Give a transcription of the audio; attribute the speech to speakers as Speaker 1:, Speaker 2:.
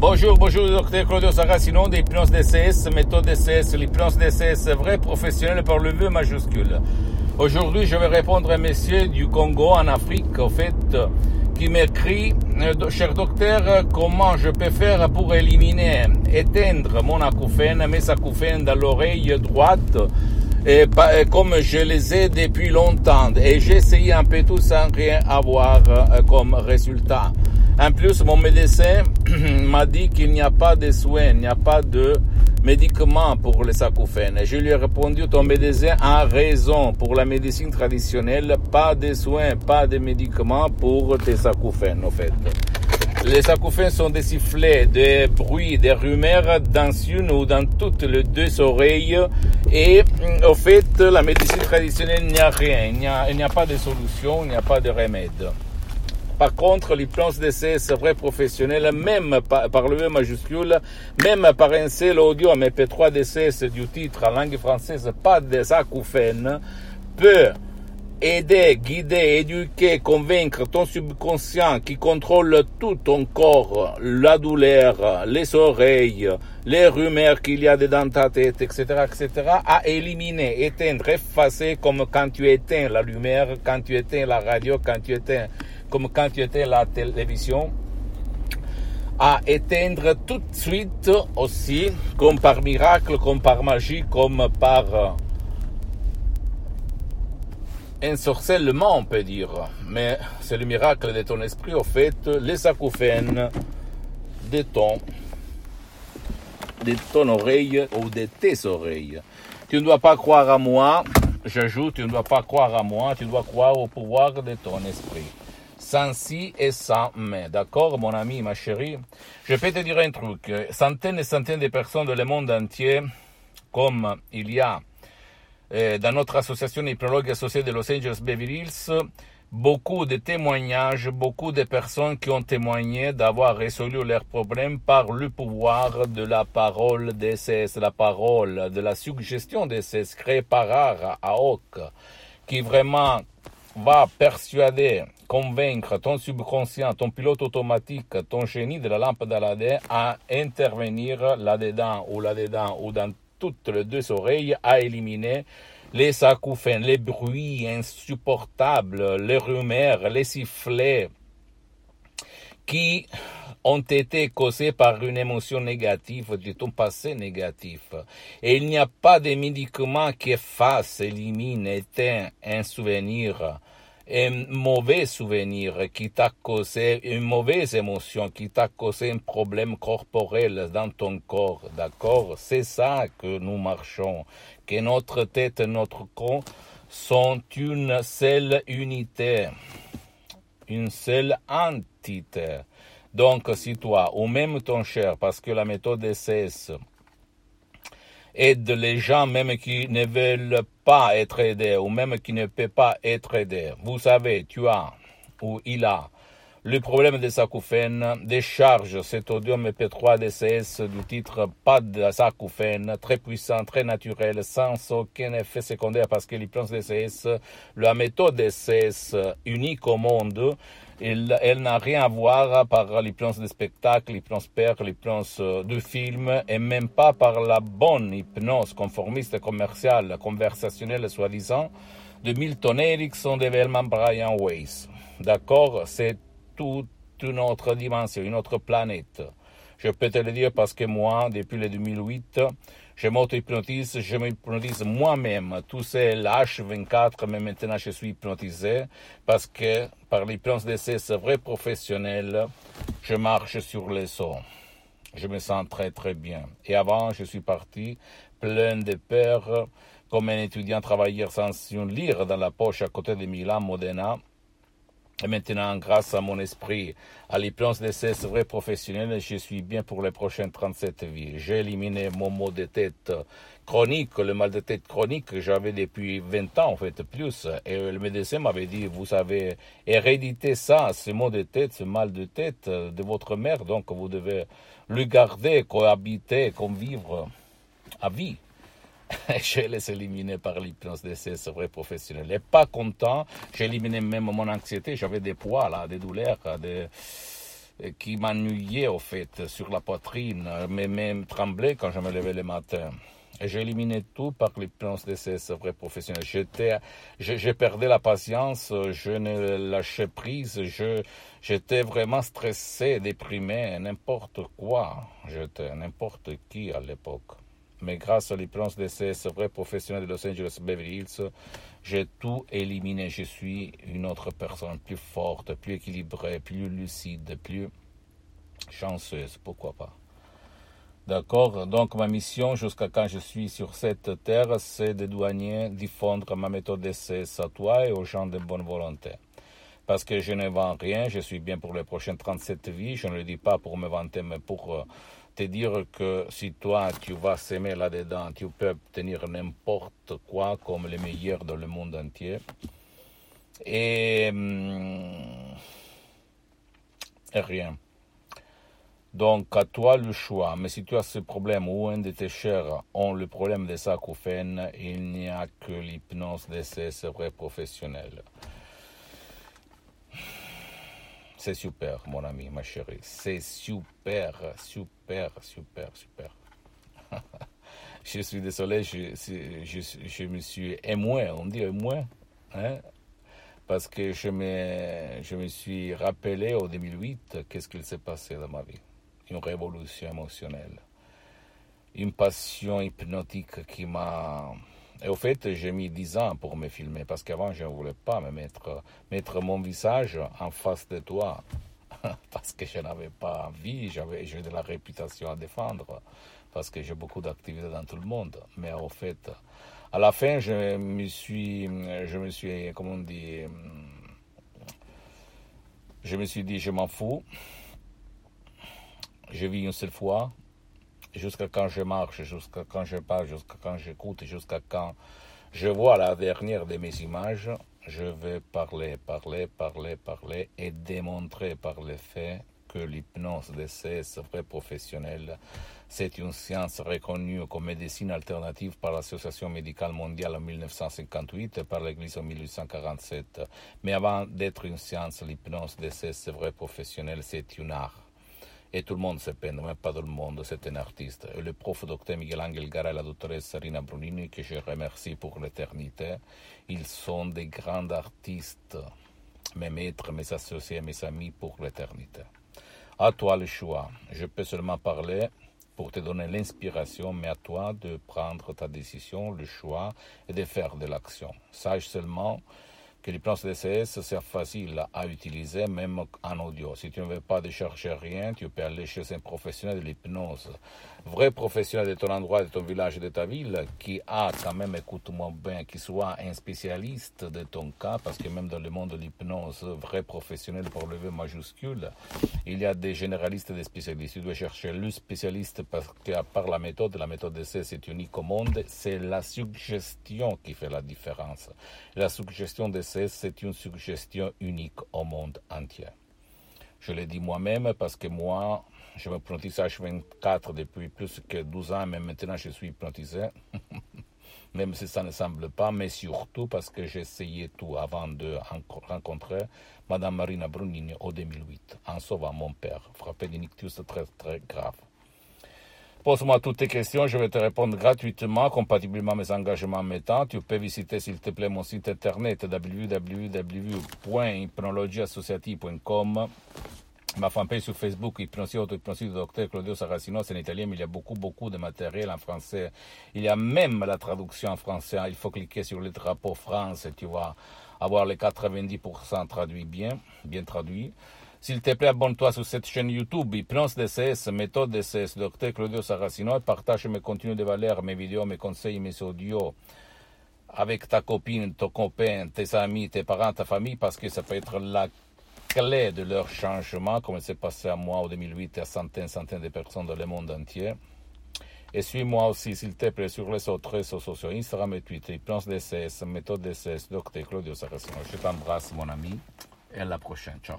Speaker 1: Bonjour, bonjour, docteur Claudio Saracino d'hypnose DCS, méthode DCS, l'hypnose DCS vrai professionnel par le vœu majuscule. Aujourd'hui, je vais répondre à un monsieur du Congo en Afrique, au fait, qui m'écrit, euh, cher docteur, comment je peux faire pour éliminer, éteindre mon acouphène, mes acouphènes dans l'oreille droite, comme je les ai depuis longtemps. Et j'ai essayé un peu tout sans rien avoir euh, comme résultat. En plus, mon médecin m'a dit qu'il n'y a pas de soins, il n'y a pas de médicaments pour les acouphènes. Je lui ai répondu, ton médecin a raison. Pour la médecine traditionnelle, pas de soins, pas de médicaments pour tes acouphènes, en fait. Les acouphènes sont des sifflets, des bruits, des rumeurs dans une ou dans toutes les deux oreilles. Et au fait, la médecine traditionnelle, il n'y a rien. Il n'y a pas de solution, il n'y a pas de remède. Par contre, l'hypnose d'essai, c'est vrai professionnel, même par, le E majuscule, même par un seul audio MP3 d'essai du titre en langue française, pas des acouphènes, peut aider, guider, éduquer, convaincre ton subconscient qui contrôle tout ton corps, la douleur, les oreilles, les rumeurs qu'il y a dans ta tête, etc., etc., à éliminer, éteindre, effacer comme quand tu éteins la lumière, quand tu éteins la radio, quand tu éteins comme quand tu étais à la télévision, à éteindre tout de suite aussi, comme par miracle, comme par magie, comme par ensorcellement, on peut dire. Mais c'est le miracle de ton esprit, au fait, les acouphènes de ton, de ton oreille ou de tes oreilles. Tu ne dois pas croire à moi, j'ajoute, tu ne dois pas croire à moi, tu dois croire au pouvoir de ton esprit sans si et sans mais. D'accord, mon ami, ma chérie? Je peux te dire un truc. Centaines et centaines de personnes dans le monde entier, comme il y a euh, dans notre association hypnologue associée de Los Angeles Beverly Hills, beaucoup de témoignages, beaucoup de personnes qui ont témoigné d'avoir résolu leurs problèmes par le pouvoir de la parole d'essai, la parole de la suggestion d'essai créée par Ara Aok, qui vraiment va persuader convaincre ton subconscient, ton pilote automatique, ton génie de la lampe d'Aladin à intervenir là-dedans ou là-dedans ou dans toutes les deux oreilles à éliminer les acouphènes, les bruits insupportables, les rumeurs, les sifflets qui ont été causés par une émotion négative de ton passé négatif. Et il n'y a pas de médicament qui efface, élimine, éteint un souvenir un mauvais souvenir qui t'a causé une mauvaise émotion, qui t'a causé un problème corporel dans ton corps, d'accord? C'est ça que nous marchons, que notre tête et notre corps sont une seule unité, une seule entité. Donc, si toi, ou même ton cher, parce que la méthode SS aide les gens même qui ne veulent pas être aidés ou même qui ne peuvent pas être aidés. Vous savez, tu as ou il a le problème des acouphènes, décharge cet audio MP3 DCS du titre pas de acouphènes, très puissant, très naturel, sans aucun effet secondaire parce que l'hypnose DCS, la méthode DCS unique au monde, elle, n'a rien à voir par l'hypnose de spectacle, l'hypnose père, l'hypnose de film, et même pas par la bonne hypnose conformiste commerciale, conversationnelle soi-disant, de Milton Erickson, de Velman Brian Weiss. D'accord C'est toute une autre dimension, une autre planète. Je peux te le dire parce que moi, depuis le 2008, je m'auto-hypnotise, je m'hypnotise moi-même, tout seul, H24, mais maintenant je suis hypnotisé parce que par l'hypnose d'essai, c'est vrai professionnel, je marche sur les sons. Je me sens très très bien. Et avant, je suis parti plein de peur, comme un étudiant travailleur sans une lire dans la poche à côté de Milan, Modena, Et maintenant, grâce à mon esprit, à l'hypnose de ces vrais professionnels, je suis bien pour les prochaines 37 vies. J'ai éliminé mon mot de tête chronique, le mal de tête chronique que j'avais depuis 20 ans, en fait, plus. Et le médecin m'avait dit, vous avez hérédité ça, ce mot de tête, ce mal de tête de votre mère, donc vous devez le garder, cohabiter, convivre à vie. je les éliminé par l'hypnose de ces vrais professionnels. Et pas content, j'ai éliminé même mon anxiété, j'avais des poids, là, des douleurs, des qui m'ennuyaient au fait sur la poitrine, mais même tremblaient quand je me levais le matin. Éliminé tout par l'hypnose de ces vrais professionnels. J'étais, j'ai perdu la patience, je ne lâchais prise, je, j'étais vraiment stressé, déprimé, n'importe quoi. J'étais n'importe qui à l'époque mais grâce à l'hypnose de ces vrais professionnels de Los Angeles Beverly Hills, j'ai tout éliminé. Je suis une autre personne plus forte, plus équilibrée, plus lucide, plus chanceuse, pourquoi pas? D'accord? Donc ma mission jusqu'à quand je suis sur cette terre, c'est de douanier, diffondre ma méthode d'essai à toi et aux gens de bonne volonté. Parce que je ne vends rien, je suis bien pour les prochaines 37 vies, je ne le dis pas pour me vanter, mais pour... Dire que si toi tu vas s'aimer là-dedans, tu peux obtenir n'importe quoi comme les meilleurs dans le monde entier. Et, et rien. Donc, à toi le choix. Mais si tu as ce problème ou un de tes chers ont le problème des acouphènes, il n'y a que l'hypnose de ces vrais professionnels. C'est super, mon ami, ma chérie. C'est super, super, super, super. je suis désolé, je, je, me suis émoué, on dit émoué, hein? parce que je me, je me suis rappelé au 2008 qu'est-ce qu'il s'est passé dans ma vie? Une révolution émotionnelle. Une passion hypnotique qui m'a et au fait, j'ai mis 10 ans pour me filmer parce qu'avant, je ne voulais pas me mettre, mon visage en face de toi parce que je n'avais pas envie, j'avais, j'ai de la réputation à défendre parce que j'ai beaucoup d'activités dans tout le monde. Mais au fait, à la fin, je me suis, je me suis, comment je me suis dit, je m'en fous. Je vis une seule fois jusqu'à quand je marche, jusqu'à quand je parle, jusqu'à quand j'écoute, jusqu'à quand je vois la dernière de mes images, je vais parler, parler, parler, parler et démontrer par les faits que l'hypnose de ces vrais professionnels, c'est une science reconnue comme médecine alternative par l'Association médicale mondiale en 1958 et par l'Église en 1847. Mais avant d'être une science, l'hypnose de ces vrais professionnels, c'est une art. Et tout le monde se peint, même pas tout le monde, c'est un artiste. Et le prof docteur Miguel Angel Gara et la doctoresse Rina Brunini, que je remercie pour l'éternité, ils sont des grands artistes, mes maîtres, mes associés, mes amis pour l'éternité. À toi le choix. Je peux seulement parler pour te donner l'inspiration, mais à toi de prendre ta décision, le choix et de faire de l'action. Sache seulement que l'hypnose DCS c'est facile à utiliser même en audio. Si tu ne veux pas décharger rien, tu peux aller chez un professionnel de l'hypnose, vrai professionnel de ton endroit, de ton village, de ta ville, qui a quand même, écoute-moi bien, qui soit un spécialiste de ton cas, parce que même dans le monde de l'hypnose, vrai professionnel pour lever majuscule, il y a des généralistes et des spécialistes. Tu dois chercher le spécialiste parce qu'à part la méthode, la méthode d'essai c'est unique au monde, c'est la suggestion qui fait la différence. La suggestion c'est une suggestion unique au monde entier. Je l'ai dit moi-même parce que moi, je m'apprentisse H24 depuis plus que 12 ans, mais maintenant je suis. Même si ça ne semble pas, mais surtout parce que j'ai tout avant de rencontrer Madame Marina Brunini en 2008, en sauvant mon père, frappé d'une ictus très très grave. Pose-moi toutes tes questions, je vais te répondre gratuitement, compatiblement à mes engagements mettant. Tu peux visiter, s'il te plaît, mon site internet www.hypnologieassociative.com Ma fanpage sur Facebook, Hypnosie Auto-Hypnosie du docteur Claudio Saracino, c'est en italien, mais il y a beaucoup, beaucoup de matériel en français. Il y a même la traduction en français. Il faut cliquer sur le drapeau France et tu vas avoir les 90% traduits bien, bien traduits. S'il te plaît, abonne-toi sur cette chaîne YouTube, Hypnose DCS, méthode DCS, docteur Claudio Saracino, et partage mes contenus de valeur, mes vidéos, mes conseils, mes audios avec ta copine, ton copain, tes amis, tes parents, ta famille, parce que ça peut être la clé de leur changement, comme il s'est passé à moi en 2008 et à centaines, centaines de personnes dans le monde entier. Et suis-moi aussi, s'il te plaît, sur les autres réseaux sociaux, Instagram et Twitter, Plans DCS, Méthode DCS, Dr. Claudio Saracino. Je t'embrasse, mon ami, et à la prochaine. Ciao.